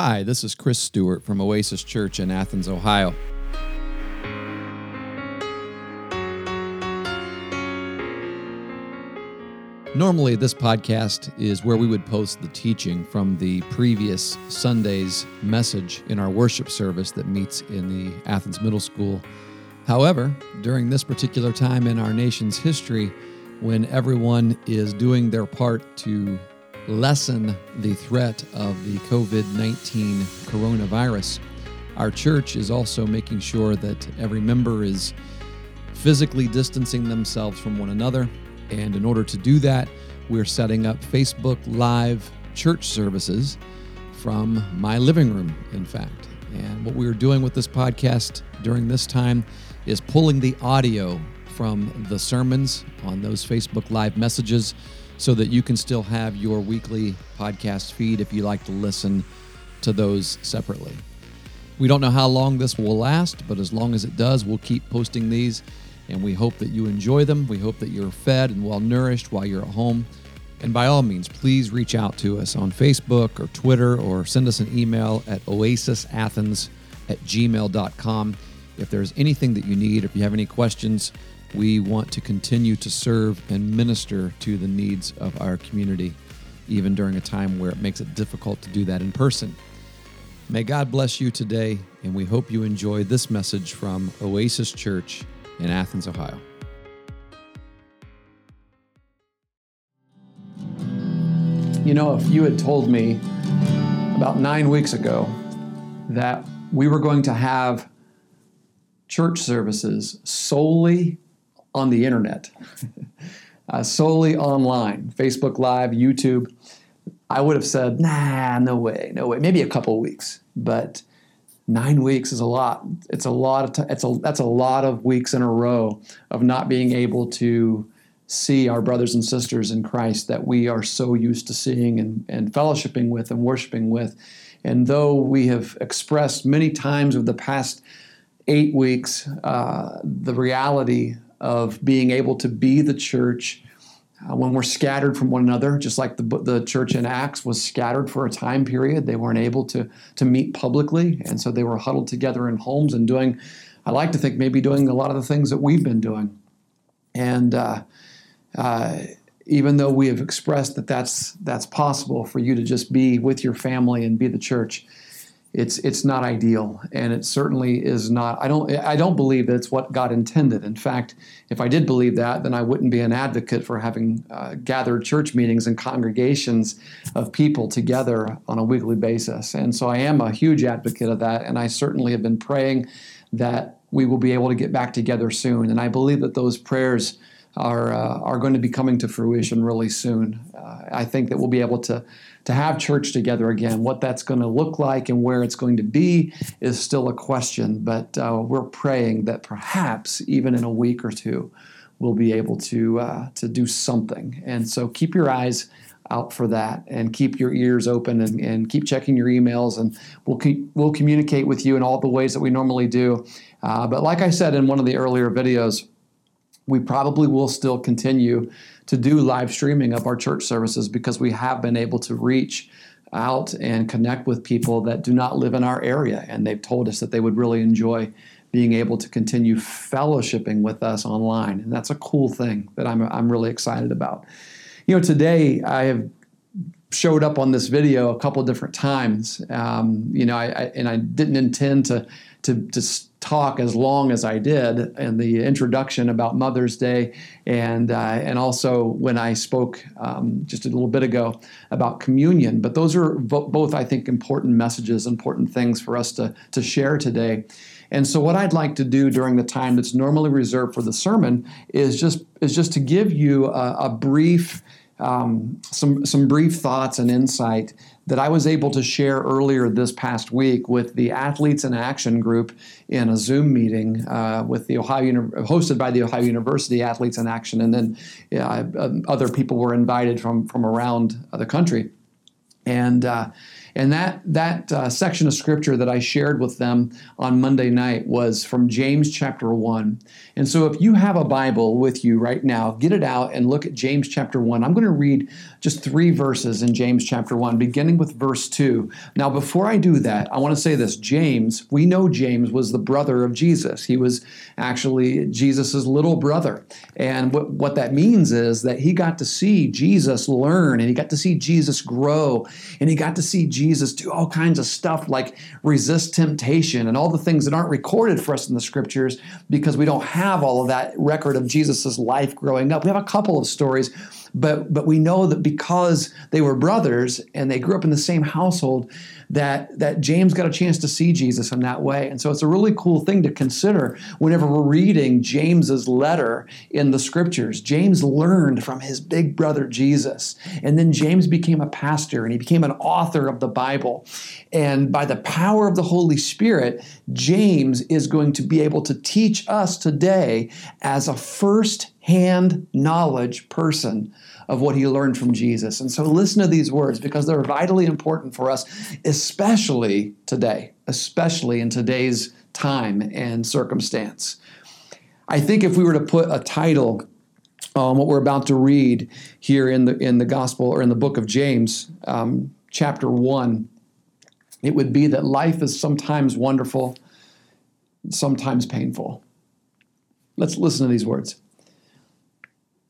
Hi, this is Chris Stewart from Oasis Church in Athens, Ohio. Normally, this podcast is where we would post the teaching from the previous Sunday's message in our worship service that meets in the Athens Middle School. However, during this particular time in our nation's history, when everyone is doing their part to lessen the threat of the COVID 19 coronavirus, our church is also making sure that every member is physically distancing themselves from one another and in order to do that, we're setting up Facebook Live church services from my living room, in fact. And what we're doing with this podcast during this time is pulling the audio from the sermons on those Facebook Live messages so that you can still have your weekly podcast feed if you like to listen to those separately. We don't know how long this will last, but as long as it does, we'll keep posting these and we hope that you enjoy them. We hope that you're fed and well nourished while you're at home. And by all means, please reach out to us on Facebook or Twitter or send us an email at oasisathens at gmail.com. If there's anything that you need, if you have any questions, we want to continue to serve and minister to the needs of our community, even during a time where it makes it difficult to do that in person. May God bless you today, and we hope you enjoy this message from Oasis Church in Athens, Ohio. You know, if you had told me about nine weeks ago that we were going to have church services solely on the internet, uh, solely online, Facebook Live, YouTube, I would have said, nah, no way, no way. Maybe a couple weeks. But nine weeks is a lot. It's a lot of it's a that's a lot of weeks in a row of not being able to see our brothers and sisters in Christ that we are so used to seeing and, and fellowshipping with and worshiping with. And though we have expressed many times over the past eight weeks uh, the reality of being able to be the church uh, when we're scattered from one another, just like the, the church in Acts was scattered for a time period. They weren't able to, to meet publicly, and so they were huddled together in homes and doing, I like to think, maybe doing a lot of the things that we've been doing. And uh, uh, even though we have expressed that that's, that's possible for you to just be with your family and be the church, it's it's not ideal and it certainly is not i don't i don't believe that it's what god intended. In fact if i did believe that then i wouldn't be an advocate for having uh, gathered church meetings and congregations of people together on a weekly basis. And so i am a huge advocate of that and i certainly have been praying that we will be able to get back together soon. And i believe that those prayers are uh, are going to be coming to fruition really soon uh, i think that we'll be able to to have church together again. What that's going to look like and where it's going to be is still a question, but uh, we're praying that perhaps even in a week or two, we'll be able to uh, to do something. And so keep your eyes out for that and keep your ears open and, and keep checking your emails and we'll we'll communicate with you in all the ways that we normally do. Uh, but like I said in one of the earlier videos, we probably will still continue to do live streaming of our church services because we have been able to reach out and connect with people that do not live in our area. And they've told us that they would really enjoy being able to continue fellowshipping with us online. And that's a cool thing that I'm, I'm really excited about. You know, today I have showed up on this video a couple different times. Um, you know, I, I, and I didn't intend to to, to talk as long as I did in the introduction about Mother's Day, and uh, and also when I spoke um, just a little bit ago about communion. But those are both, I think, important messages, important things for us to to share today. And so, what I'd like to do during the time that's normally reserved for the sermon is just is just to give you a, a brief. Um, some some brief thoughts and insight that I was able to share earlier this past week with the Athletes in Action group in a Zoom meeting uh, with the Ohio hosted by the Ohio University Athletes in Action, and then uh, other people were invited from from around the country, and. Uh, And that that uh, section of scripture that I shared with them on Monday night was from James chapter 1. And so if you have a Bible with you right now, get it out and look at James chapter 1. I'm going to read just 3 verses in James chapter 1 beginning with verse 2. Now before I do that, I want to say this. James, we know James was the brother of Jesus. He was actually Jesus's little brother. And what, what that means is that he got to see Jesus learn and he got to see Jesus grow and he got to see Jesus do all kinds of stuff like resist temptation and all the things that aren't recorded for us in the scriptures because we don't have all of that record of Jesus's life growing up. We have a couple of stories but but we know that because they were brothers and they grew up in the same household that that James got a chance to see Jesus in that way. And so it's a really cool thing to consider whenever we're reading James's letter in the scriptures. James learned from his big brother Jesus. And then James became a pastor and he became an author of the Bible. And by the power of the Holy Spirit, James is going to be able to teach us today as a first hand knowledge person of what he learned from Jesus. And so listen to these words because they're vitally important for us, especially today, especially in today's time and circumstance. I think if we were to put a title on what we're about to read here in the in the gospel or in the book of James, um, chapter one, it would be that life is sometimes wonderful, sometimes painful. Let's listen to these words.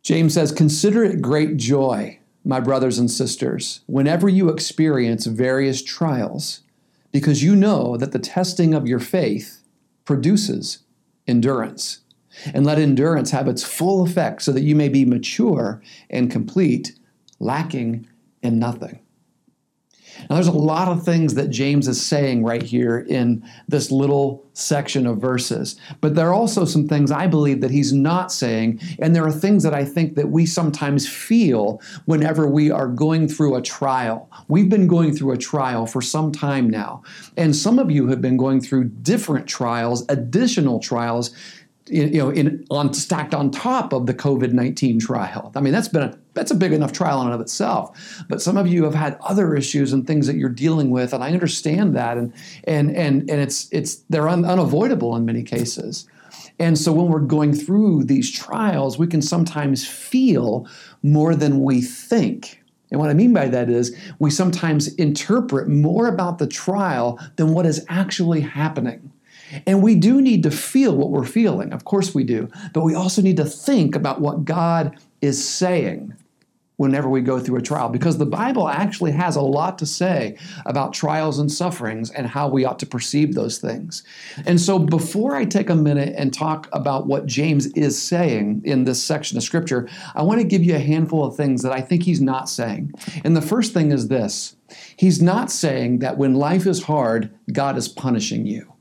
James says, Consider it great joy, my brothers and sisters, whenever you experience various trials, because you know that the testing of your faith produces endurance. And let endurance have its full effect so that you may be mature and complete, lacking in nothing. Now, there's a lot of things that James is saying right here in this little section of verses, but there are also some things I believe that he's not saying, and there are things that I think that we sometimes feel whenever we are going through a trial. We've been going through a trial for some time now, and some of you have been going through different trials, additional trials you know, in on stacked on top of the COVID nineteen trial. I mean, that's been a that's a big enough trial in and of itself. But some of you have had other issues and things that you're dealing with, and I understand that, and and and and it's it's they're un, unavoidable in many cases. And so when we're going through these trials, we can sometimes feel more than we think. And what I mean by that is we sometimes interpret more about the trial than what is actually happening. And we do need to feel what we're feeling, of course we do, but we also need to think about what God is saying whenever we go through a trial because the Bible actually has a lot to say about trials and sufferings and how we ought to perceive those things. And so before I take a minute and talk about what James is saying in this section of scripture, I want to give you a handful of things that I think he's not saying. And the first thing is this. He's not saying that when life is hard, God is punishing you.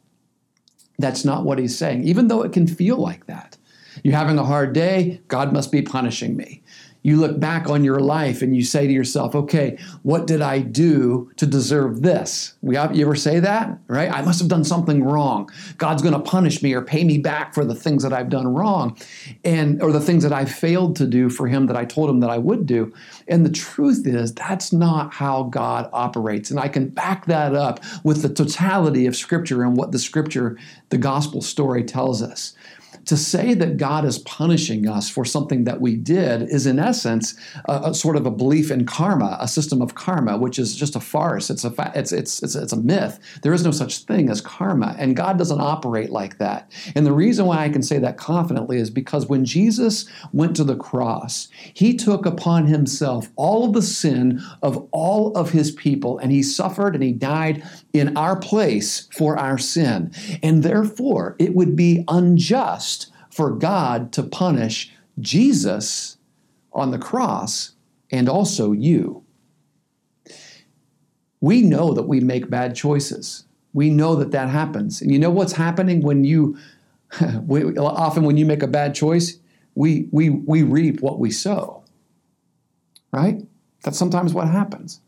That's not what he's saying, even though it can feel like that. You're having a hard day, God must be punishing me you look back on your life and you say to yourself, okay, what did I do to deserve this? We you ever say that, right? I must have done something wrong. God's going to punish me or pay me back for the things that I've done wrong and or the things that I failed to do for him that I told him that I would do. And the truth is that's not how God operates. And I can back that up with the totality of scripture and what the scripture, the gospel story tells us to say that God is punishing us for something that we did is, in essence, a, a, sort of a belief in karma, a system of karma, which is just a farce. It's a fa- it's, it's it's it's a myth. There is no such thing as karma, and God doesn't operate like that. And the reason why I can say that confidently is because when Jesus went to the cross, He took upon Himself all of the sin of all of His people, and He suffered and He died in our place for our sin, and therefore it would be unjust for God to punish Jesus on the cross and also you. We know that we make bad choices. We know that that happens. And you know what's happening when you, often when you make a bad choice, we, we, we reap what we sow. Right? That's sometimes what happens.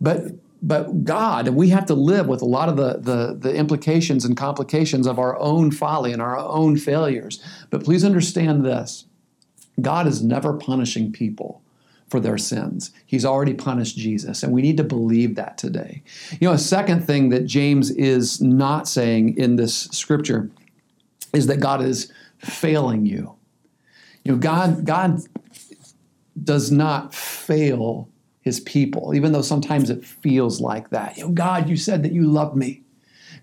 But but God, we have to live with a lot of the, the, the, implications and complications of our own folly and our own failures. But please understand this God is never punishing people for their sins. He's already punished Jesus, and we need to believe that today. You know, a second thing that James is not saying in this scripture is that God is failing you. You know, God, God does not fail his people, even though sometimes it feels like that. You know, God, you said that you loved me.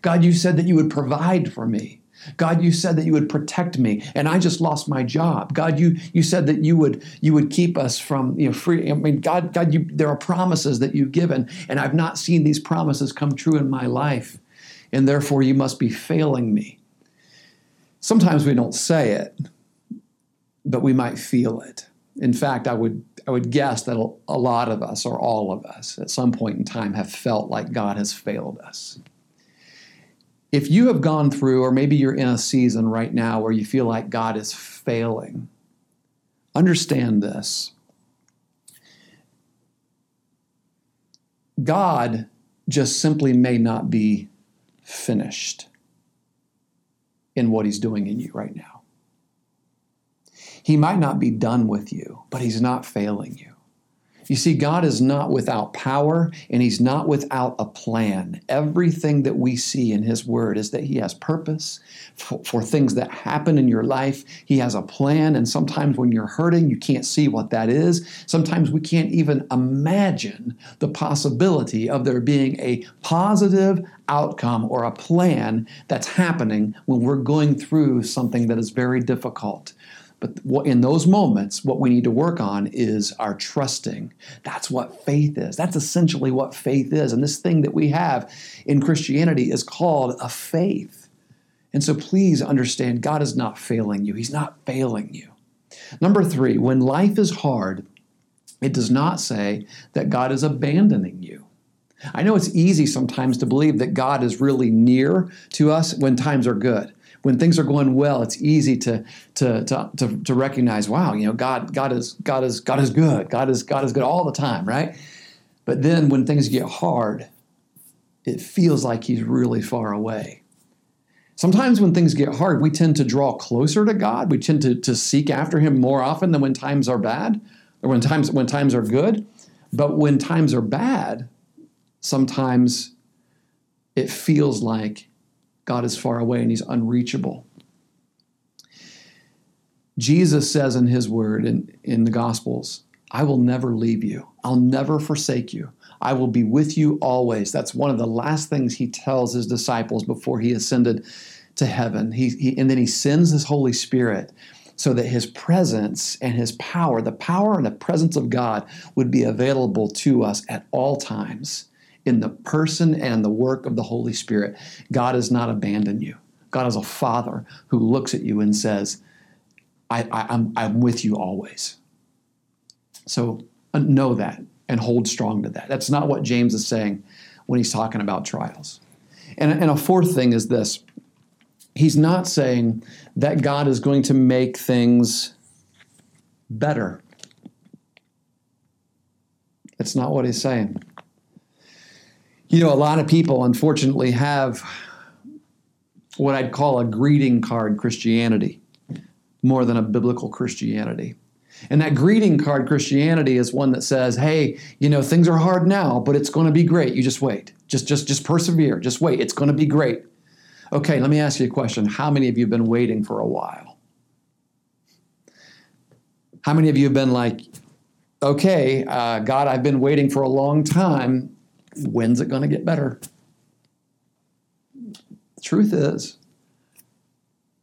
God, you said that you would provide for me. God, you said that you would protect me, and I just lost my job. God, you you said that you would you would keep us from you know free. I mean, God, God, you there are promises that you've given, and I've not seen these promises come true in my life, and therefore you must be failing me. Sometimes we don't say it, but we might feel it. In fact, I would I would guess that a lot of us, or all of us, at some point in time, have felt like God has failed us if you have gone through, or maybe you're in a season right now where you feel like God is failing, understand this. God just simply may not be finished in what He's doing in you right now. He might not be done with you, but He's not failing you. You see, God is not without power and He's not without a plan. Everything that we see in His Word is that He has purpose for, for, things that happen in your life. He has a plan, and sometimes when you're hurting, you can't see what that is. Sometimes we can't even imagine the possibility of there being a positive outcome or a plan that's happening when we're going through something that is very difficult. But in those moments, what we need to work on is our trusting. That's what faith is. That's essentially what faith is. And this thing that we have in Christianity is called a faith. And so please understand God is not failing you, He's not failing you. Number three, when life is hard, it does not say that God is abandoning you. I know it's easy sometimes to believe that God is really near to us when times are good when things are going well, it's easy to, to, to, to, to recognize, wow, you know, God, God is, God is, God is good. God is, God is good all the time, right? But then when things get hard, it feels like he's really far away. Sometimes when things get hard, we tend to draw closer to God. We tend to, to seek after him more often than when times are bad or when times when times are good. But when times are bad, sometimes it feels like God is far away and he's unreachable. Jesus says in his word in, in the Gospels, I will never leave you. I'll never forsake you. I will be with you always. That's one of the last things he tells his disciples before he ascended to heaven. He, he, and then he sends his Holy Spirit so that his presence and his power, the power and the presence of God, would be available to us at all times in the person and the work of the Holy Spirit. God has not abandoned you. God is a father who looks at you and says, I, am I'm, I'm with you always. So uh, know that and hold strong to that. That's not what James is saying when he's talking about trials. And, and a fourth thing is this he's not saying that God is going to make things better. It's not what he's saying. You know, a lot of people, unfortunately, have what I'd call a greeting card Christianity more than a biblical Christianity. And that greeting card Christianity is one that says, "Hey, you know, things are hard now, but it's going to be great. You just wait. Just just just persevere. Just wait. It's going to be great." Okay, let me ask you a question. How many of you have been waiting for a while? How many of you have been like, "Okay, uh, God, I've been waiting for a long time when's it going to get better? The truth is,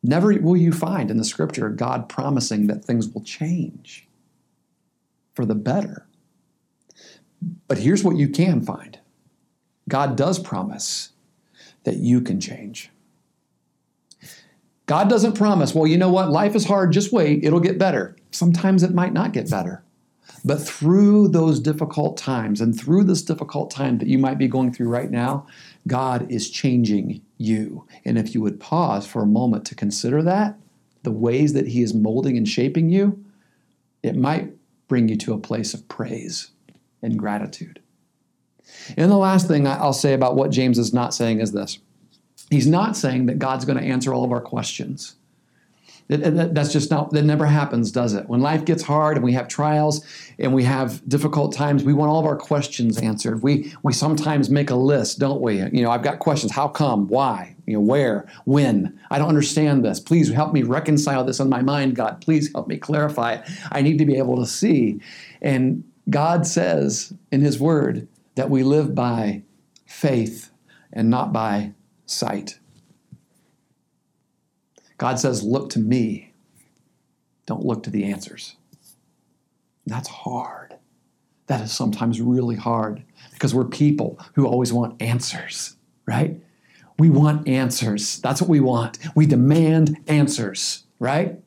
never will you find in the scripture God promising that things will change for the better. But here's what you can find God does promise that you can change. God doesn't promise, well, you know what? Life is hard, just wait, it'll get better. Sometimes it might not get better. But through those difficult times and through this difficult time that you might be going through right now, God is changing you. And if you would pause for a moment to consider that, the ways that He is molding and shaping you, it might bring you to a place of praise and gratitude. And the last thing I'll say about what James is not saying is this He's not saying that God's going to answer all of our questions. That's just not, that never happens, does it? When life gets hard and we have trials and we have difficult times, we want all of our questions answered. We, we sometimes make a list, don't we? You know, I've got questions. How come? Why? You know, where? When? I don't understand this. Please help me reconcile this in my mind, God. Please help me clarify it. I need to be able to see. And God says in His Word that we live by faith and not by sight. God says, Look to me. Don't look to the answers. That's hard. That is sometimes really hard because we're people who always want answers, right? We want answers. That's what we want. We demand answers, right?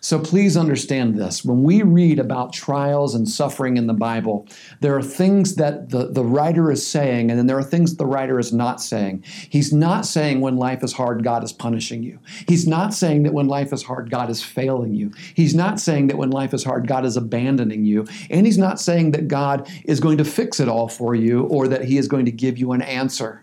So please understand this. When we read about trials and suffering in the Bible, there are things that the, the writer is saying, and then there are things the writer is not saying. He's not saying when life is hard, God is punishing you. He's not saying that when life is hard, God is failing you. He's not saying that when life is hard, God is abandoning you. And he's not saying that God is going to fix it all for you or that he is going to give you an answer.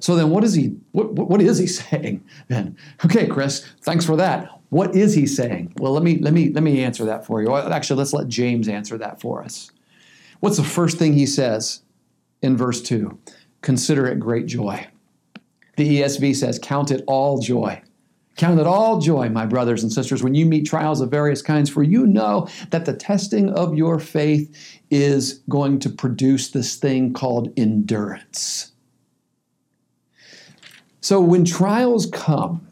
So then what is he what, what is he saying then? Okay, Chris, thanks for that. What is he saying? Well, let me let me let me answer that for you. Actually, let's let James answer that for us. What's the first thing he says in verse 2? Consider it great joy. The ESV says, Count it all joy. Count it all joy, my brothers and sisters, when you meet trials of various kinds, for you know that the testing of your faith is going to produce this thing called endurance. So when trials come,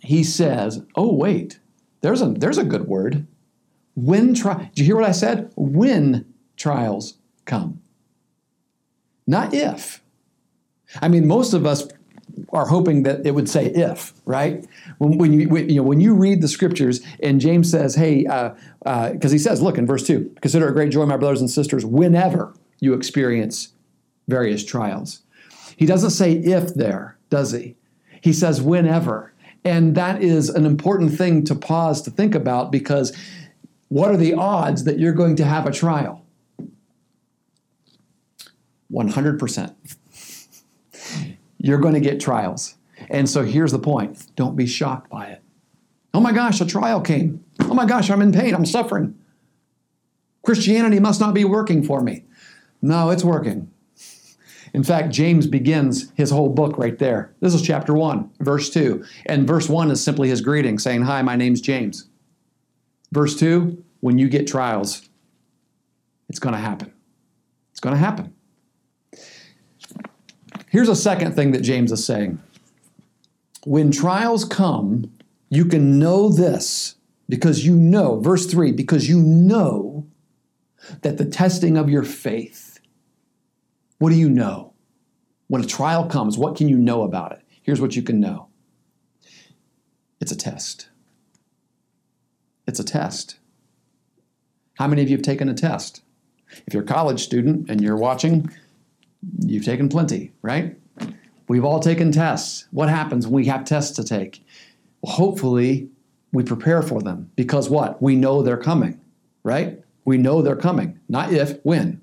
he says, "Oh wait, there's a there's a good word. When try, did you hear what I said? When trials come, not if. I mean, most of us are hoping that it would say if, right? When, when you when, you know when you read the scriptures and James says, "Hey," because uh, uh, he says, "Look in verse two, consider a great joy, my brothers and sisters, whenever you experience various trials." He doesn't say if there, does he? He says whenever. And that is an important thing to pause to think about because what are the odds that you're going to have a trial? 100%. You're going to get trials. And so here's the point don't be shocked by it. Oh my gosh, a trial came. Oh my gosh, I'm in pain. I'm suffering. Christianity must not be working for me. No, it's working. In fact, James begins his whole book right there. This is chapter 1, verse 2. And verse 1 is simply his greeting saying, Hi, my name's James. Verse 2, when you get trials, it's going to happen. It's going to happen. Here's a second thing that James is saying. When trials come, you can know this because you know, verse 3, because you know that the testing of your faith what do you know? When a trial comes, what can you know about it? Here's what you can know it's a test. It's a test. How many of you have taken a test? If you're a college student and you're watching, you've taken plenty, right? We've all taken tests. What happens when we have tests to take? Well, hopefully, we prepare for them because what? We know they're coming, right? We know they're coming. Not if, when.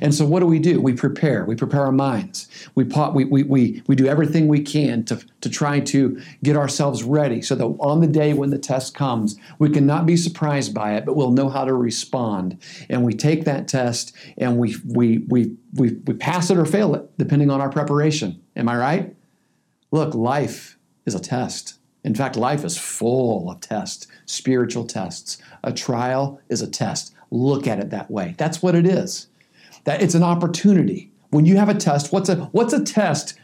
And so, what do we do? We prepare. We prepare our minds. We, we, we, we, we do everything we can to, to try to get ourselves ready so that on the day when the test comes, we can not be surprised by it, but we'll know how to respond. And we take that test and we, we, we, we, we pass it or fail it, depending on our preparation. Am I right? Look, life is a test. In fact, life is full of tests, spiritual tests. A trial is a test. Look at it that way. That's what it is that it's an opportunity. When you have a test, what's a what's a test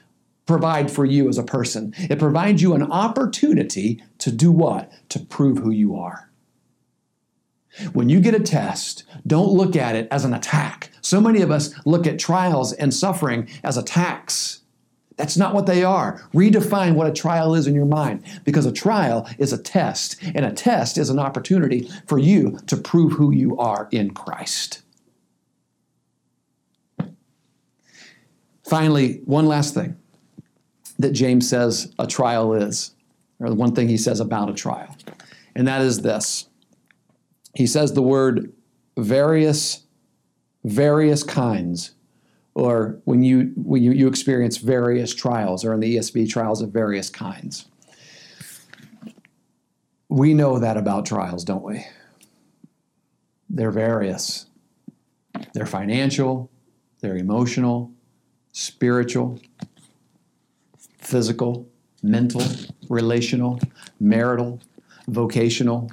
provide for you as a person? It provides you an opportunity to do what? To prove who you are. When you get a test, don't look at it as an attack. So many of us look at trials and suffering as attacks. That's not what they are. Redefine what a trial is in your mind because a trial is a test, and a test is an opportunity for you to prove who you are in Christ. Finally, one last thing that James says a trial is, or the one thing he says about a trial, and that is this. He says the word various, various kinds, or when you when you, you experience various trials, or in the ESV trials of various kinds. We know that about trials, don't we? They're various. They're financial, they're emotional, spiritual, physical, mental, relational, marital, vocational,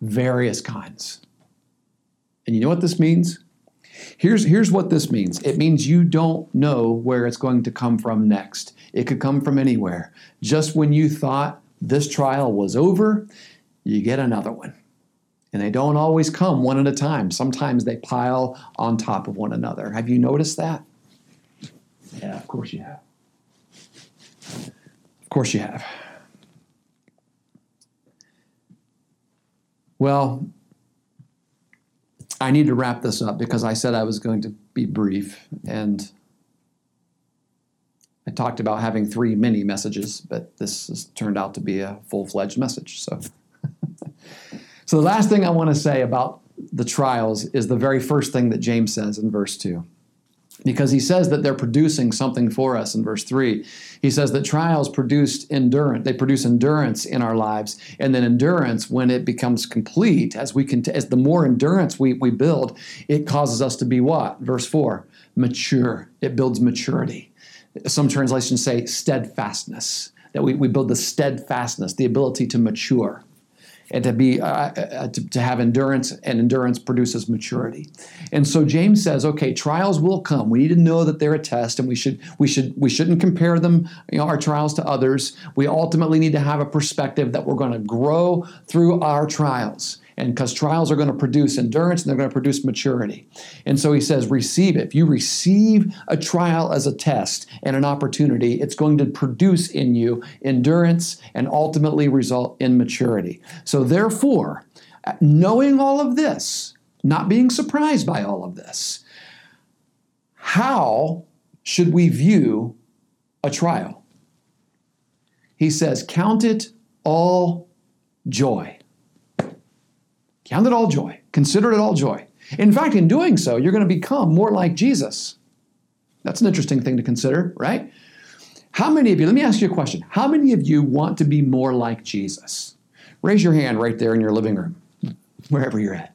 various kinds. And you know what this means? Here's, here's what this means it means you don't know where it's going to come from next. It could come from anywhere. Just when you thought this trial was over, you get another one. And they don't always come one at a time. Sometimes they pile on top of one another. Have you noticed that? Yeah, of course you have. Of course you have. Well, I need to wrap this up because I said I was going to be brief. And I talked about having three mini messages, but this has turned out to be a full fledged message. So, so the last thing I want to say about the trials is the very first thing that James says in verse 2 because he says that they're producing something for us in verse 3 he says that trials produced endurance they produce endurance in our lives. And then endurance when it becomes complete as we can as the more endurance we, we build it causes us to be what? Verse 4 mature. It builds maturity. Some translations say steadfastness that we, we build the steadfastness the ability to mature and to be uh, uh, to, to, have endurance and endurance produces maturity. And so james says okay trials will come. We need to know that they're a test and we should we should we shouldn't compare them you know our trials to others. We ultimately need to have a perspective that we're going to grow through our trials and because trials are going to produce endurance and they're going to produce maturity. And so he says, receive it. If you receive a trial as a test and an opportunity, it's going to produce in you endurance and ultimately result in maturity. So, therefore, knowing all of this, not being surprised by all of this, how should we view a trial? He says, Count it all joy. Count it all joy. Consider it all joy. In fact, in doing so, you're going to become more like Jesus. That's an interesting thing to consider, right? How many of you, let me ask you a question. How many of you want to be more like Jesus? Raise your hand right there in your living room, wherever you're at.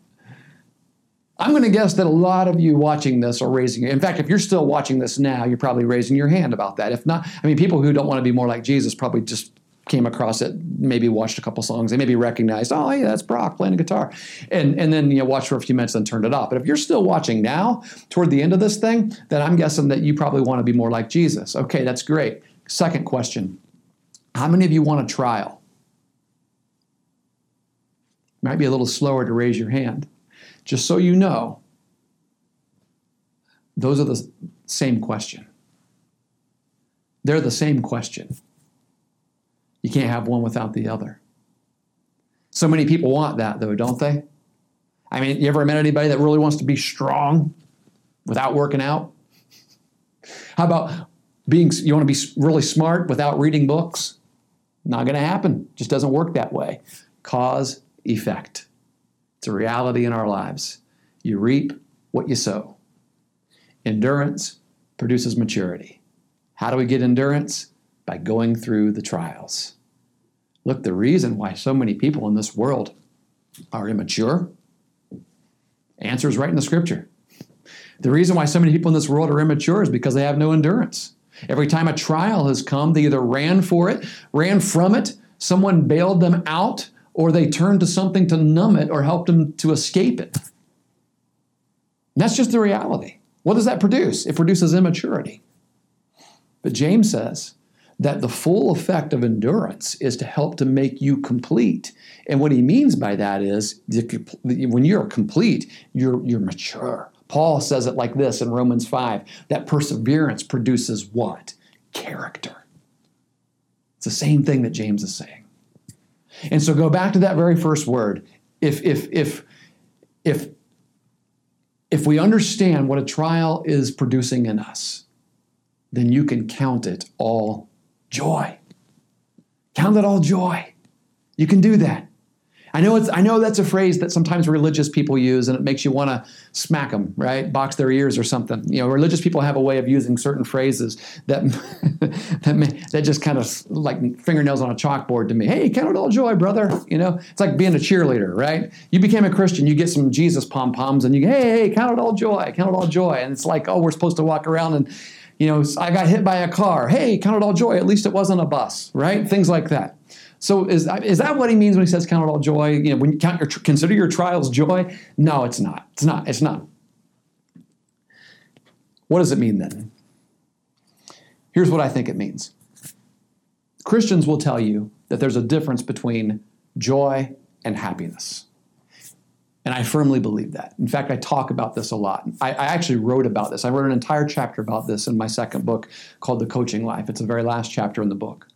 I'm going to guess that a lot of you watching this are raising. In fact, if you're still watching this now, you're probably raising your hand about that. If not, I mean, people who don't want to be more like Jesus probably just came across it, maybe watched a couple songs, they maybe recognized, oh yeah, that's Brock playing a guitar, and and then you know watched for a few minutes, and turned it off. But if you're still watching now, toward the end of this thing, then I'm guessing that you probably want to be more like Jesus. Okay, that's great. Second question: How many of you want a trial? Might be a little slower to raise your hand. Just so you know, those are the same question. They're the same question. You can't have one without the other. So many people want that, though, don't they? I mean, you ever met anybody that really wants to be strong without working out? How about being, you want to be really smart without reading books? Not going to happen. Just doesn't work that way. Cause, effect. It's a reality in our lives. You reap what you sow. Endurance produces maturity. How do we get endurance? By going through the trials. Look, the reason why so many people in this world are immature, answer is right in the scripture. The reason why so many people in this world are immature is because they have no endurance. Every time a trial has come, they either ran for it, ran from it, someone bailed them out, or they turned to something to numb it or help them to escape it. And that's just the reality. What does that produce? It produces immaturity. But James says, that the full effect of endurance is to help to make you complete. And what he means by that is when you're complete, you're, you're mature. Paul says it like this in Romans 5 that perseverance produces what? Character. It's the same thing that James is saying. And so go back to that very first word. If, if, if, if, if we understand what a trial is producing in us, then you can count it all joy. Count it all joy. You can do that. I know it's I know that's a phrase that sometimes religious people use and it makes you want to smack them, right? Box their ears or something. You know, religious people have a way of using certain phrases that that, may, that just kind of like fingernails on a chalkboard to me. Hey, count it all joy, brother. You know, it's like being a cheerleader, right? You became a Christian, you get some Jesus pom poms and you hey, hey, count it all joy, count it all joy. And it's like, oh, we're supposed to walk around and you know, I got hit by a car. Hey, count it all joy. At least it wasn't a bus, right? Things like that. So is, is that what he means when he says count it all joy? You know, when you count your, consider your trials joy? No, it's not. It's not. It's not. What does it mean then? Here's what I think it means. Christians will tell you that there's a difference between joy and happiness. And I firmly believe that. In fact, I talk about this a lot. I, I, actually wrote about this. I wrote an entire chapter about this in my second book called The Coaching Life. It's the very last chapter in the book.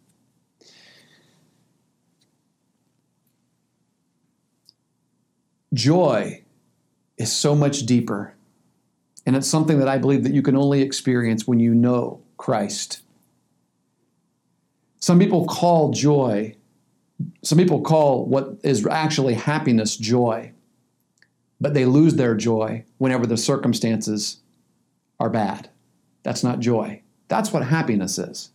Joy is so much deeper. And it's something that I believe that you can only experience when you know Christ. Some people call joy, some people call what is actually happiness joy, but they lose their joy whenever the circumstances are bad. That's not joy. That's what happiness is.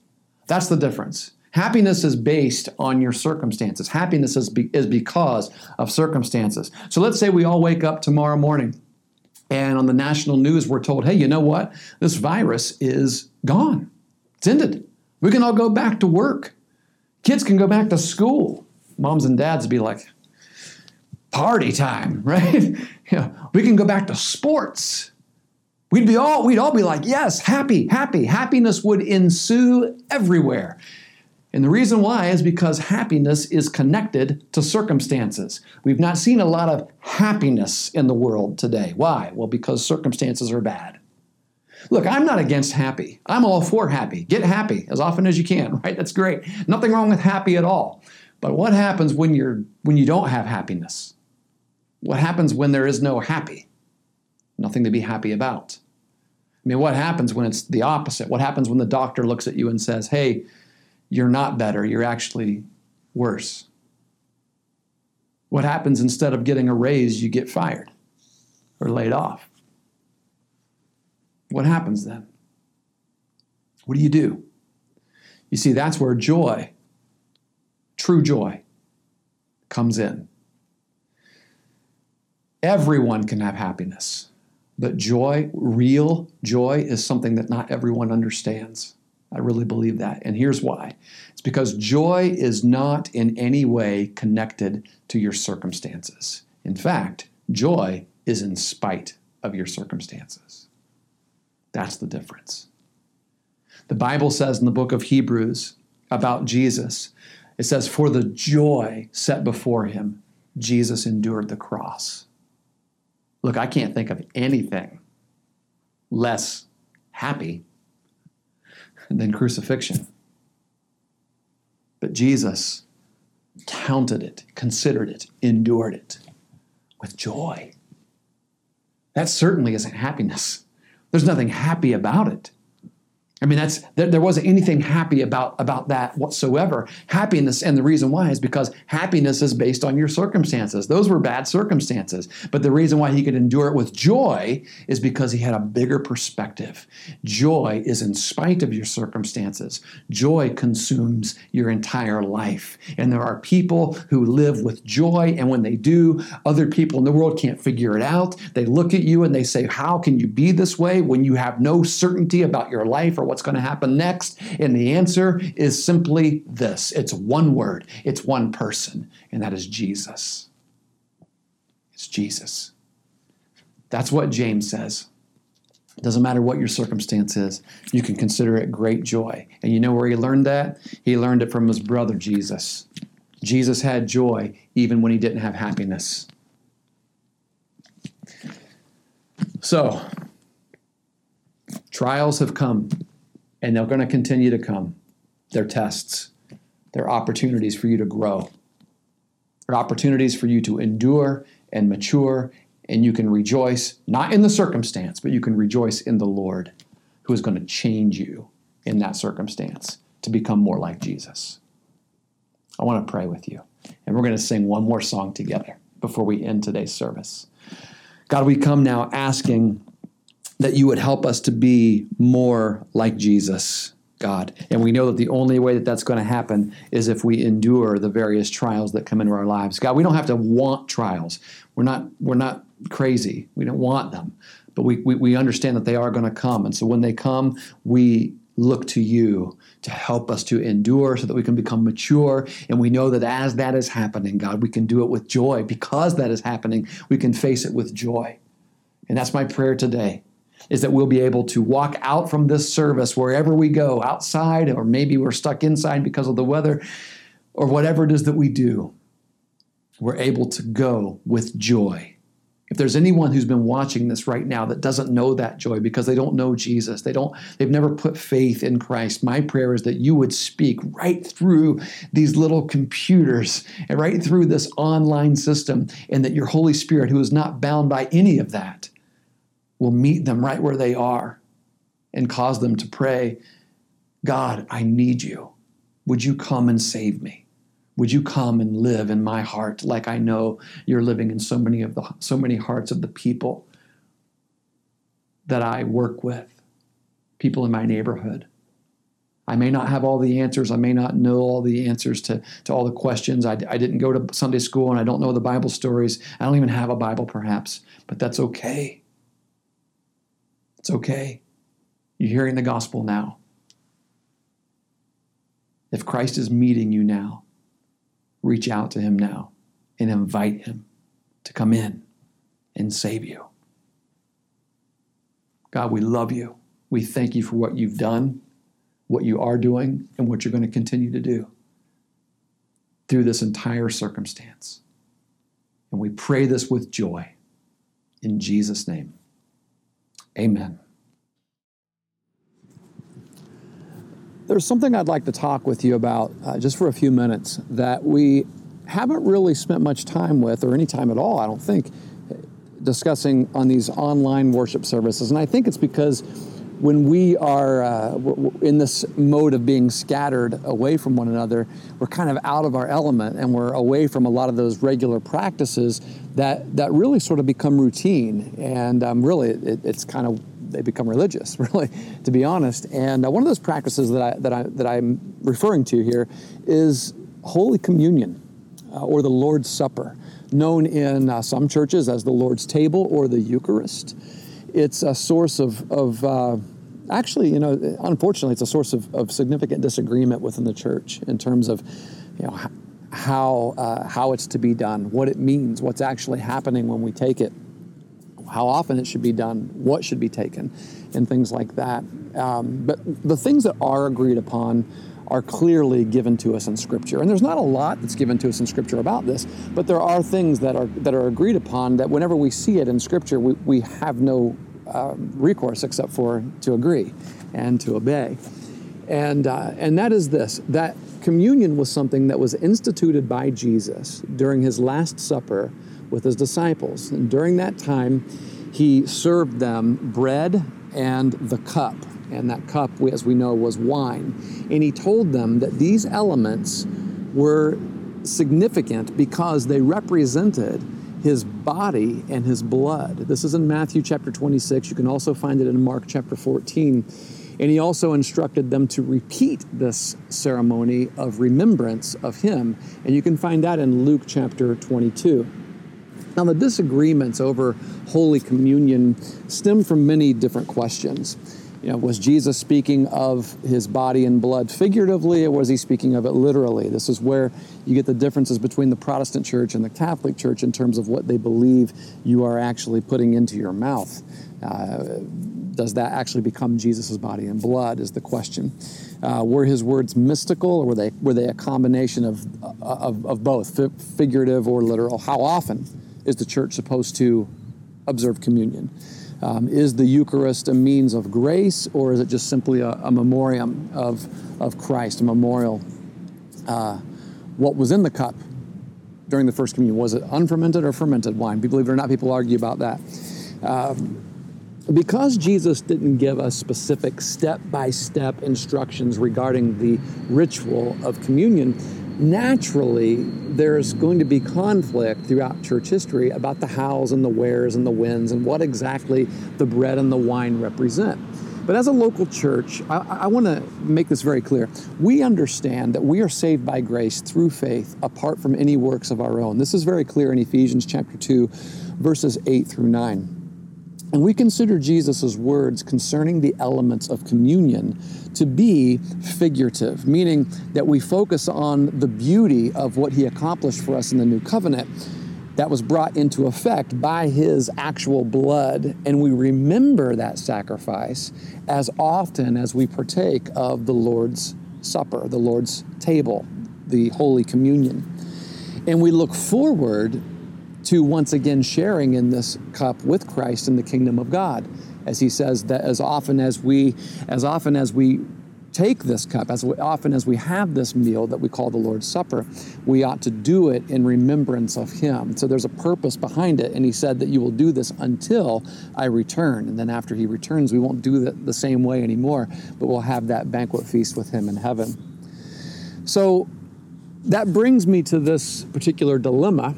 That's the difference. Happiness is based on your circumstances. Happiness is, be, is because of circumstances. So let's say we all wake up tomorrow morning and on the national news we're told, hey, you know what? This virus is gone. It's ended. We can all go back to work. Kids can go back to school. Moms and dads be like, party time, right? you know, we can go back to sports. We'd be all we'd all be like, yes, happy, happy. Happiness would ensue everywhere. And the reason why is because happiness is connected to circumstances. We've not seen a lot of happiness in the world today. Why? Well, because circumstances are bad. Look, I'm not against happy. I'm all for happy. Get happy as often as you can, right? That's great. Nothing wrong with happy at all. But what happens when you're when you don't have happiness? What happens when there is no happy? Nothing to be happy about. I mean, what happens when it's the opposite? What happens when the doctor looks at you and says, "Hey, you're not better, you're actually worse. What happens instead of getting a raise, you get fired or laid off? What happens then? What do you do? You see, that's where joy, true joy, comes in. Everyone can have happiness, but joy, real joy, is something that not everyone understands. I really believe that. And here's why it's because joy is not in any way connected to your circumstances. In fact, joy is in spite of your circumstances. That's the difference. The Bible says in the book of Hebrews about Jesus, it says, For the joy set before him, Jesus endured the cross. Look, I can't think of anything less happy than crucifixion. But Jesus counted it, considered it, endured it with joy. That certainly isn't happiness. There's nothing happy about it. I mean, that's there, there, wasn't anything happy about about that whatsoever. Happiness, and the reason why is because happiness is based on your circumstances. Those were bad circumstances, but the reason why he could endure it with joy is because he had a bigger perspective. Joy is in spite of your circumstances. Joy consumes your entire life, and there are people who live with joy, and when they do, other people in the world can't figure it out. They look at you and they say, "How can you be this way when you have no certainty about your life or?" What's going to happen next? And the answer is simply this it's one word, it's one person, and that is Jesus. It's Jesus. That's what James says. It doesn't matter what your circumstance is, you can consider it great joy. And you know where he learned that? He learned it from his brother Jesus. Jesus had joy even when he didn't have happiness. So, trials have come and they're going to continue to come. They're tests, they're opportunities for you to grow, they're opportunities for you to endure and mature, and you can rejoice not in the circumstance, but you can rejoice in the Lord who is going to change you in that circumstance to become more like Jesus. I want to pray with you. And we're going to sing one more song together before we end today's service. God, we come now asking that you would help us to be more like Jesus, God. And we know that the only way that that's going to happen is if we endure the various trials that come into our lives. God, we don't have to want trials. We're not we're not crazy. We don't want them. But we, we, we understand that they are going to come. And so when they come, we look to you to help us to endure so that we can become mature. And we know that as that is happening, God, we can do it with joy. Because that is happening, we can face it with joy. And that's my prayer today is that we'll be able to walk out from this service wherever we go, outside, or maybe we're stuck inside because of the weather, or whatever it is that we do. We're able to go with joy if there's anyone who's been watching this right now that doesn't know that joy because they don't know Jesus, they don't they've never put faith in Christ, my prayer is that you would speak right through these little computers and right through this online system and that your Holy Spirit who is not bound by any of that will meet them right where they are and cause them to pray, God, I need you. Would you come and save me? Would you come and live in my heart like I know you're living in so many of the so many hearts of the people that I work with, people in my neighborhood. I may not have all the answers. I may not know all the answers to, to all the questions. I, I didn't go to Sunday school and I don't know the Bible stories. I don't even have a Bible, perhaps, but that's okay. It's okay. You're hearing the gospel now. If Christ is meeting you now, reach out to him now and invite him to come in and save you. God, we love you. We thank you for what you've done, what you are doing, and what you're going to continue to do through this entire circumstance. And we pray this with joy. In Jesus' name, amen. There's something I'd like to talk with you about uh, just for a few minutes that we haven't really spent much time with, or any time at all, I don't think, discussing on these online worship services. And I think it's because when we are uh, in this mode of being scattered away from one another, we're kind of out of our element and we're away from a lot of those regular practices that, that really sort of become routine. And um, really, it, it's kind of they become religious, really, to be honest. And uh, one of those practices that I that I that I'm referring to here is Holy Communion, uh, or the Lord's Supper, known in uh, some churches as the Lord's Table or the Eucharist. It's a source of of uh, actually, you know, unfortunately, it's a source of, of significant disagreement within the church in terms of, you know, how uh, how it's to be done, what it means, what's actually happening when we take it how often it should be done, what should be taken, and things like that. Um, but the things that are agreed upon are clearly given to us in Scripture. And there's not a lot that's given to us in Scripture about this, but there are things that are that are agreed upon that whenever we see it in Scripture, we, we have no uh, recourse except for to agree and to obey. And uh, and that is this that communion was something that was instituted by Jesus during his Last Supper with his disciples. And during that time, he served them bread and the cup. And that cup, as we know, was wine. And he told them that these elements were significant because they represented his body and his blood. This is in Matthew chapter 26. You can also find it in Mark chapter 14. And he also instructed them to repeat this ceremony of remembrance of him. And you can find that in Luke chapter 22. Now, the disagreements over Holy Communion stem from many different questions. You know, was Jesus speaking of his body and blood figuratively, or was he speaking of it literally? This is where you get the differences between the Protestant church and the Catholic church in terms of what they believe you are actually putting into your mouth. Uh, does that actually become Jesus' body and blood? Is the question. Uh, were his words mystical, or were they were they a combination of of, of both, figurative or literal? How often? is the church supposed to observe communion? Um, is the Eucharist a means of grace, or is it just simply a, a memoriam of, of Christ, a memorial? Uh, what was in the cup during the first communion? Was it unfermented or fermented wine? Believe it or not, people argue about that. Um, because Jesus didn't give us specific step by step instructions regarding the ritual of communion, naturally there's going to be conflict throughout church history about the hows and the wheres and the whens and what exactly the bread and the wine represent. But as a local church, I, I want to make this very clear. We understand that we are saved by grace through faith apart from any works of our own. This is very clear in Ephesians chapter 2, verses 8 through 9. And we consider Jesus' words concerning the elements of communion to be figurative, meaning that we focus on the beauty of what he accomplished for us in the new covenant that was brought into effect by his actual blood. And we remember that sacrifice as often as we partake of the Lord's Supper, the Lord's table, the Holy Communion. And we look forward to once again sharing in this cup with Christ in the kingdom of God. As he says that as often as we as often as we take this cup, as often as we have this meal that we call the Lord's Supper, we ought to do it in remembrance of Him. So there's a purpose behind it. And He said that you will do this until I return. And then after He returns, we won't do it the same way anymore, but we'll have that banquet feast with Him in heaven. So that brings me to this particular dilemma.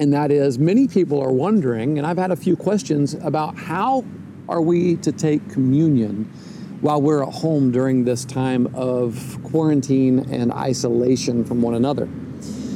And that is, many people are wondering, and I've had a few questions about how are we to take communion while we're at home during this time of quarantine and isolation from one another.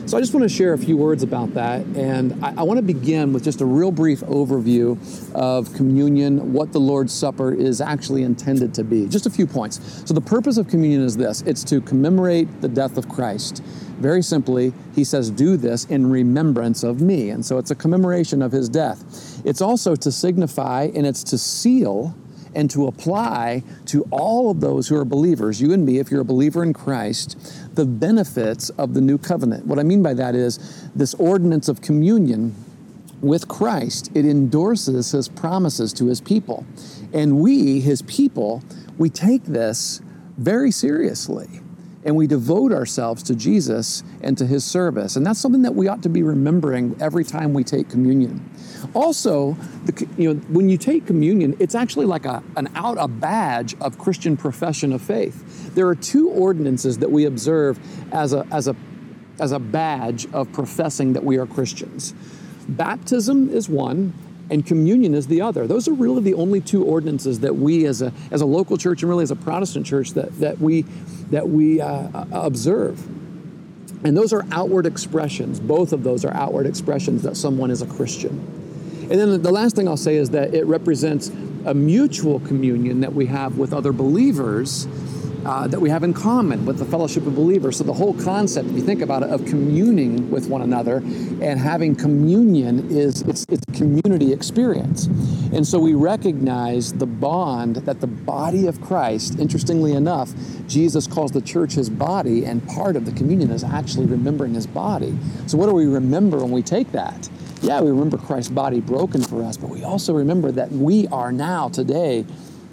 So I just want to share a few words about that. And I, I, want to begin with just a real brief overview of communion, what the Lord's Supper is actually intended to be. Just a few points. So the purpose of communion is this it's to commemorate the death of Christ. Very simply, he says, Do this in remembrance of me. And so it's a commemoration of his death. It's also to signify and it's to seal and to apply to all of those who are believers, you and me, if you're a believer in Christ, the benefits of the new covenant. What I mean by that is this ordinance of communion with Christ, it endorses his promises to his people. And we, his people, we take this very seriously and we devote ourselves to Jesus and to his service. And that's something that we ought to be remembering every time we take communion. Also, the, you know, when you take communion, it's actually like a, an out a badge of Christian profession of faith. There are two ordinances that we observe as a, as a, as a badge of professing that we are Christians. Baptism is one, and communion is the other. Those are really the only two ordinances that we, as a, as a local church and really as a Protestant church, that, that we, that we uh, observe. And those are outward expressions. Both of those are outward expressions that someone is a Christian. And then the last thing I'll say is that it represents a mutual communion that we have with other believers uh, that we have in common with the fellowship of believers. So the whole concept, if you think about it, of communing with one another and having communion is it's, it's a community experience. And so we recognize the bond that the body of Christ, interestingly enough, Jesus calls the church his body, and part of the communion is actually remembering his body. So what do we remember when we take that? yeah, we remember Christ's body broken for us, but we also remember that we are now, today,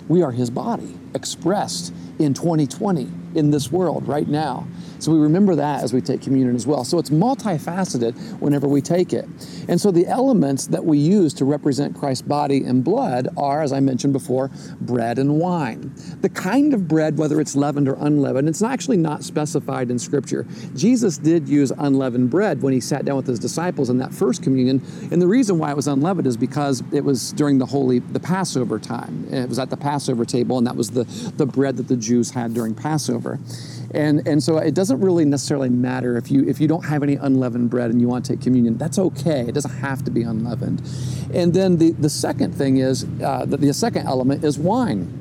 we are his body expressed in 2020 in this world right now. So we remember that as we take communion as well. So it's multifaceted whenever we take it. And so the elements that we use to represent Christ's body and blood are, as I mentioned before, bread and wine. The kind of bread, whether it's leavened or unleavened, it's actually not specified in Scripture. Jesus did use unleavened bread when he sat down with his disciples in that first communion. And the reason why it was unleavened is because it was during the holy, the Passover time. It was at the Passover table, and that was the, the bread that the Jews had during Passover. And, and so it doesn't really necessarily matter if you, if you don't have any unleavened bread and you want to take communion. That's okay. It doesn't have to be unleavened. And then the, the second thing is, uh, the, the second element is wine.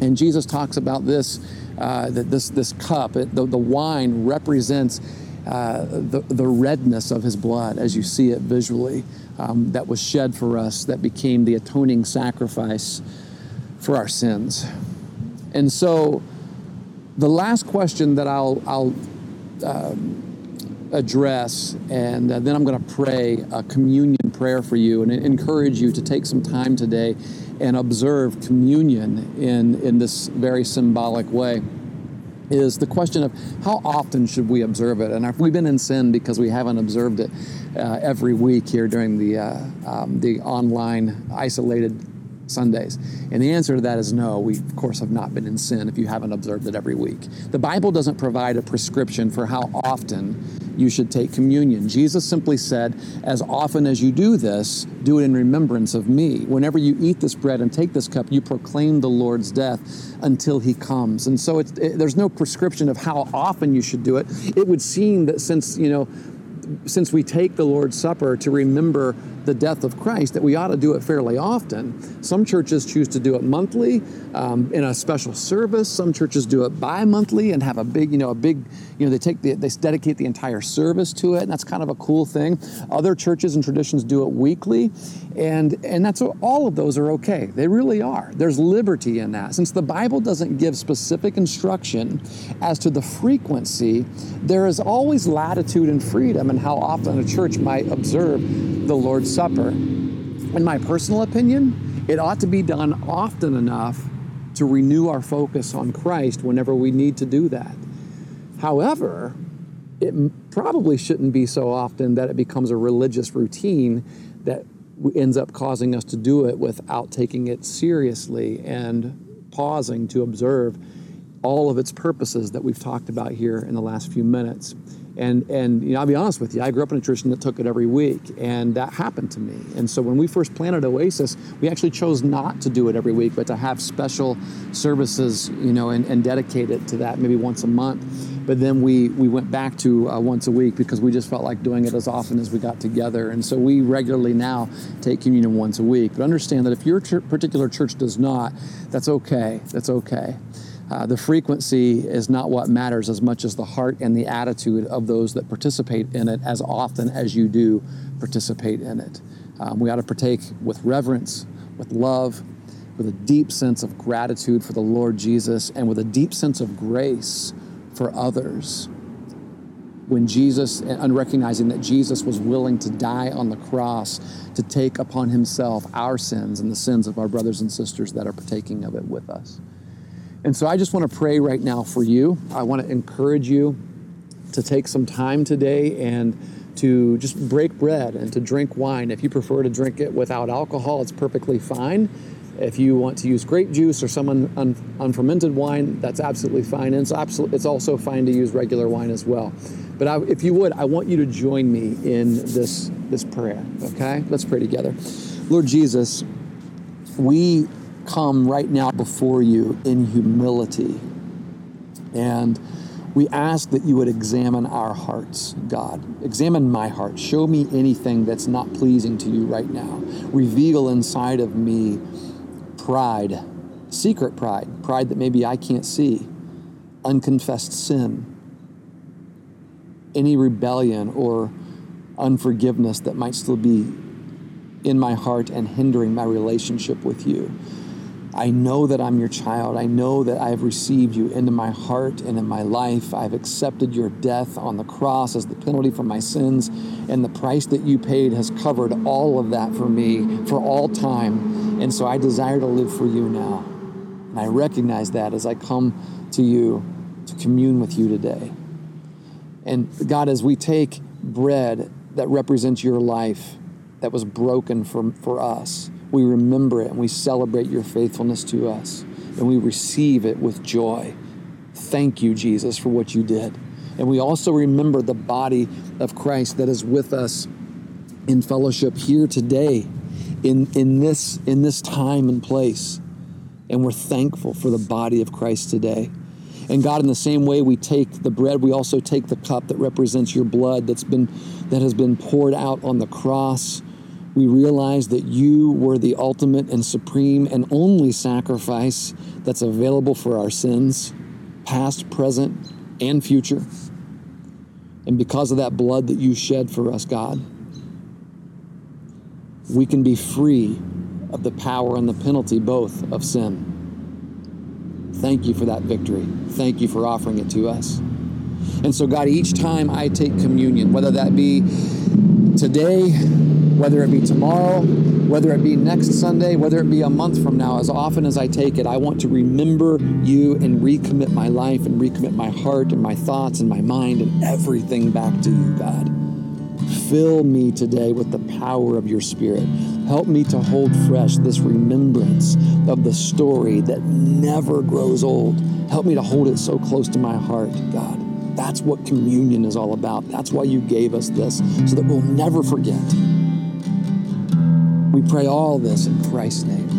And Jesus talks about this, uh, this, this cup, it, the, the wine represents uh, the, the redness of his blood as you see it visually um, that was shed for us, that became the atoning sacrifice for our sins. And so the last question that I'll, I'll um, address, and uh, then I'm going to pray a communion prayer for you and encourage you to take some time today and observe communion in, in this very symbolic way is the question of how often should we observe it? And have we been in sin because we haven't observed it uh, every week here during the, uh, um, the online isolated Sundays? And the answer to that is no. We, of course, have not been in sin if you haven't observed it every week. The Bible doesn't provide a prescription for how often you should take communion. Jesus simply said, As often as you do this, do it in remembrance of me. Whenever you eat this bread and take this cup, you proclaim the Lord's death until he comes. And so it, there's no prescription of how often you should do it. It would seem that since, you know, since we take the Lord's Supper to remember the death of Christ, that we ought to do it fairly often. Some churches choose to do it monthly um, in a special service. Some churches do it bi-monthly and have a big, you know, a big, you know, they take the, they dedicate the entire service to it, and that's kind of a cool thing. Other churches and traditions do it weekly, and and that's all of those are okay. They really are. There's liberty in that. Since the Bible doesn't give specific instruction as to the frequency, there is always latitude and freedom in how often a church might observe the Lord's Supper. In my personal opinion, it ought to be done often enough to renew our focus on Christ whenever we need to do that. However, it probably shouldn't be so often that it becomes a religious routine that ends up causing us to do it without taking it seriously and pausing to observe all of its purposes that we've talked about here in the last few minutes. And and you know, I'll be honest with you, I grew up in a tradition that took it every week, and that happened to me. And so when we first planted Oasis, we actually chose not to do it every week, but to have special services, you know, and, and dedicate it to that maybe once a month. But then we we went back to uh, once a week because we just felt like doing it as often as we got together. And so we regularly now take communion once a week. But understand that if your ch- particular church does not, that's okay. That's okay. Uh, the frequency is not what matters as much as the heart and the attitude of those that participate in it as often as you do participate in it. Um, we ought to partake with reverence, with love, with a deep sense of gratitude for the Lord Jesus, and with a deep sense of grace for others. When Jesus, and recognizing that Jesus was willing to die on the cross to take upon himself our sins and the sins of our brothers and sisters that are partaking of it with us. And so I just want to pray right now for you. I want to encourage you to take some time today and to just break bread and to drink wine. If you prefer to drink it without alcohol, it's perfectly fine. If you want to use grape juice or some un, un, unfermented wine, that's absolutely fine. And it's, absolutely, it's also fine to use regular wine as well. But I, if you would, I want you to join me in this, this prayer, okay? Let's pray together. Lord Jesus, we come right now before you in humility. And we ask that you would examine our hearts, God. Examine my heart. Show me anything that's not pleasing to you right now. Reveal inside of me pride, secret pride, pride that maybe I can't see, unconfessed sin, any rebellion or unforgiveness that might still be in my heart and hindering my relationship with you. I know that I'm your child. I know that I've received you into my heart and in my life. I've accepted your death on the cross as the penalty for my sins, and the price that you paid has covered all of that for me for all time. And so I desire to live for you now. And I recognize that as I come to you to commune with you today. And God, as we take bread that represents your life that was broken for, for us, we remember it and we celebrate your faithfulness to us and we receive it with joy. Thank you, Jesus, for what you did. And we also remember the body of Christ that is with us in fellowship here today in, in, this, in this time and place. And we're thankful for the body of Christ today. And God, in the same way we take the bread, we also take the cup that represents your blood that's been that has been poured out on the cross we realize that you were the ultimate and supreme and only sacrifice that's available for our sins, past, present, and future. And because of that blood that you shed for us, God, we can be free of the power and the penalty both of sin. Thank you for that victory. Thank you for offering it to us. And so, God, each time I take communion, whether that be today, whether it be tomorrow, whether it be next Sunday, whether it be a month from now, as often as I take it, I want to remember you and recommit my life and recommit my heart and my thoughts and my mind and everything back to you, God. Fill me today with the power of your Spirit. Help me to hold fresh this remembrance of the story that never grows old. Help me to hold it so close to my heart, God. That's what communion is all about. That's why you gave us this, so that we'll never forget. We pray all this in Christ's name.